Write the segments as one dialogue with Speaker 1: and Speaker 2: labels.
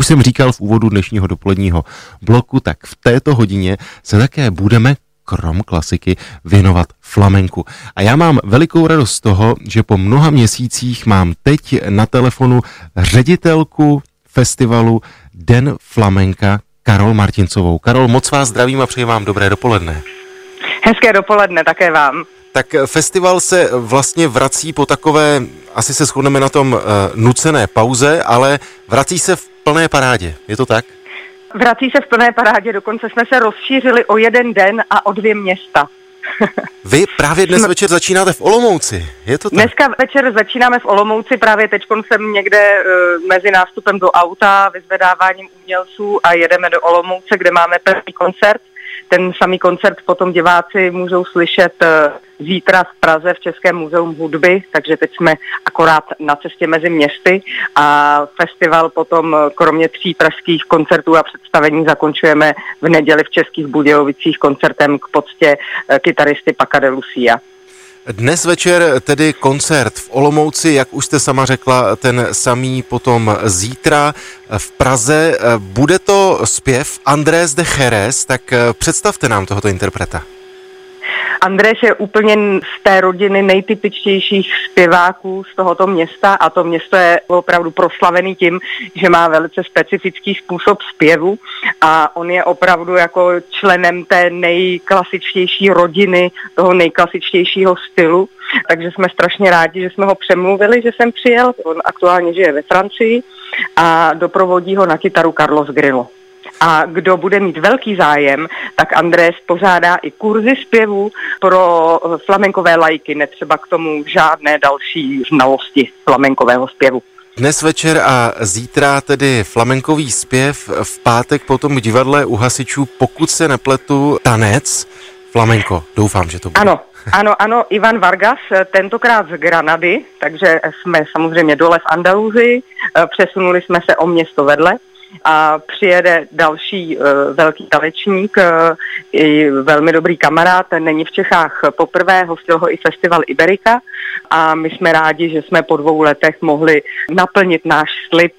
Speaker 1: už jsem říkal v úvodu dnešního dopoledního bloku, tak v této hodině se také budeme krom klasiky věnovat flamenku. A já mám velikou radost z toho, že po mnoha měsících mám teď na telefonu ředitelku festivalu Den flamenka Karol Martincovou. Karol, moc vás zdravím a přeji vám dobré dopoledne.
Speaker 2: Hezké dopoledne také vám.
Speaker 1: Tak festival se vlastně vrací po takové, asi se shodneme na tom, uh, nucené pauze, ale vrací se v plné parádě. Je to tak?
Speaker 2: Vrací se v plné parádě, dokonce jsme se rozšířili o jeden den a o dvě města.
Speaker 1: Vy právě dnes večer začínáte v Olomouci, je to tak?
Speaker 2: Dneska večer začínáme v Olomouci, právě teď jsem někde uh, mezi nástupem do auta, vyzvedáváním umělců a jedeme do Olomouce, kde máme první koncert ten samý koncert potom diváci můžou slyšet eh, zítra v Praze v Českém muzeum hudby, takže teď jsme akorát na cestě mezi městy a festival potom eh, kromě tří pražských koncertů a představení zakončujeme v neděli v Českých Budějovicích koncertem k poctě eh, kytaristy Paca de Lucia.
Speaker 1: Dnes večer tedy koncert v Olomouci, jak už jste sama řekla, ten samý potom zítra v Praze. Bude to zpěv Andrés de Jerez, tak představte nám tohoto interpreta.
Speaker 2: Andrés je úplně z té rodiny nejtypičtějších zpěváků z tohoto města a to město je opravdu proslavený tím, že má velice specifický způsob zpěvu a on je opravdu jako členem té nejklasičtější rodiny, toho nejklasičtějšího stylu. Takže jsme strašně rádi, že jsme ho přemluvili, že jsem přijel. On aktuálně žije ve Francii a doprovodí ho na kytaru Carlos Grillo. A kdo bude mít velký zájem, tak Andrés pořádá i kurzy zpěvu pro flamenkové lajky, netřeba k tomu žádné další znalosti flamenkového zpěvu.
Speaker 1: Dnes večer a zítra tedy flamenkový zpěv, v pátek potom v divadle u hasičů, pokud se nepletu, tanec, flamenko, doufám, že to bude.
Speaker 2: Ano, ano, ano, Ivan Vargas, tentokrát z Granady, takže jsme samozřejmě dole v Andaluzii, přesunuli jsme se o město vedle a přijede další uh, velký talečník, uh, i velmi dobrý kamarád, není v Čechách poprvé, hostil ho i festival Iberika a my jsme rádi, že jsme po dvou letech mohli naplnit náš slib,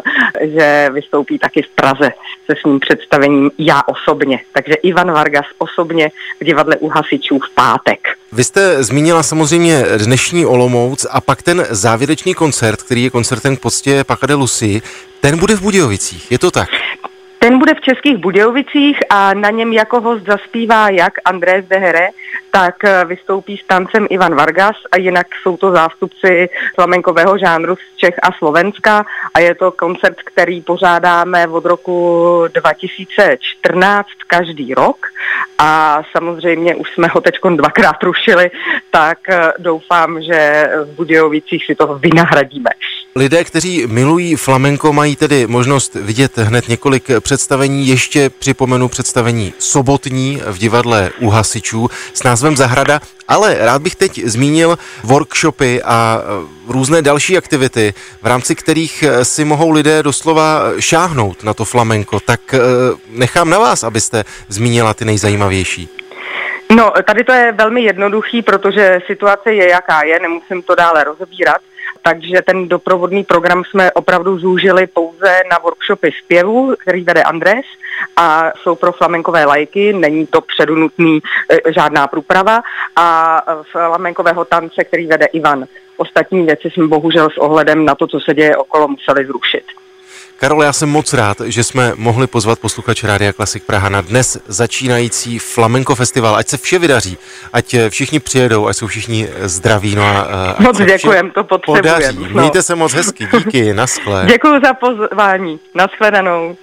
Speaker 2: že vystoupí taky v Praze se svým představením já osobně. Takže Ivan Vargas osobně v divadle u hasičů v pátek.
Speaker 1: Vy jste zmínila samozřejmě dnešní Olomouc a pak ten závěrečný koncert, který je koncertem k poctě Pakade Lucy, ten bude v Budějovicích, je to tak?
Speaker 2: Ten bude v Českých Budějovicích a na něm jako host zaspívá jak Andrés de Here, tak eh, vystoupí s tancem Ivan Vargas a jinak jsou to zástupci flamenkového žánru z Čech a Slovenska a je to koncert, který pořádáme od roku 2014 každý rok a samozřejmě už jsme ho teď dvakrát rušili, tak eh, doufám, že v Budějovicích si toho vynahradíme.
Speaker 1: Lidé, kteří milují flamenko, mají tedy možnost vidět hned několik představení. Ještě připomenu představení sobotní v divadle u hasičů s názvem Zahrada, ale rád bych teď zmínil workshopy a e, různé další aktivity, v rámci kterých e, si mohou lidé doslova šáhnout na to flamenko. Tak e, nechám na vás, abyste zmínila ty nejzajímavější.
Speaker 2: No, tady to je velmi jednoduchý, protože situace je jaká je, nemusím to dále rozebírat takže ten doprovodný program jsme opravdu zúžili pouze na workshopy zpěvu, který vede Andres a jsou pro flamenkové lajky, není to předu nutný e, žádná průprava a flamenkového tance, který vede Ivan. Ostatní věci jsme bohužel s ohledem na to, co se děje okolo, museli zrušit.
Speaker 1: Karol, já jsem moc rád, že jsme mohli pozvat posluchače Rádia Klasik Praha na dnes začínající Flamenco Festival. Ať se vše vydaří, ať všichni přijedou, ať jsou všichni zdraví. No a,
Speaker 2: moc děkujem, to potřebujeme.
Speaker 1: No. Mějte se moc hezky, díky, naschle.
Speaker 2: Děkuji za pozvání, naschledanou.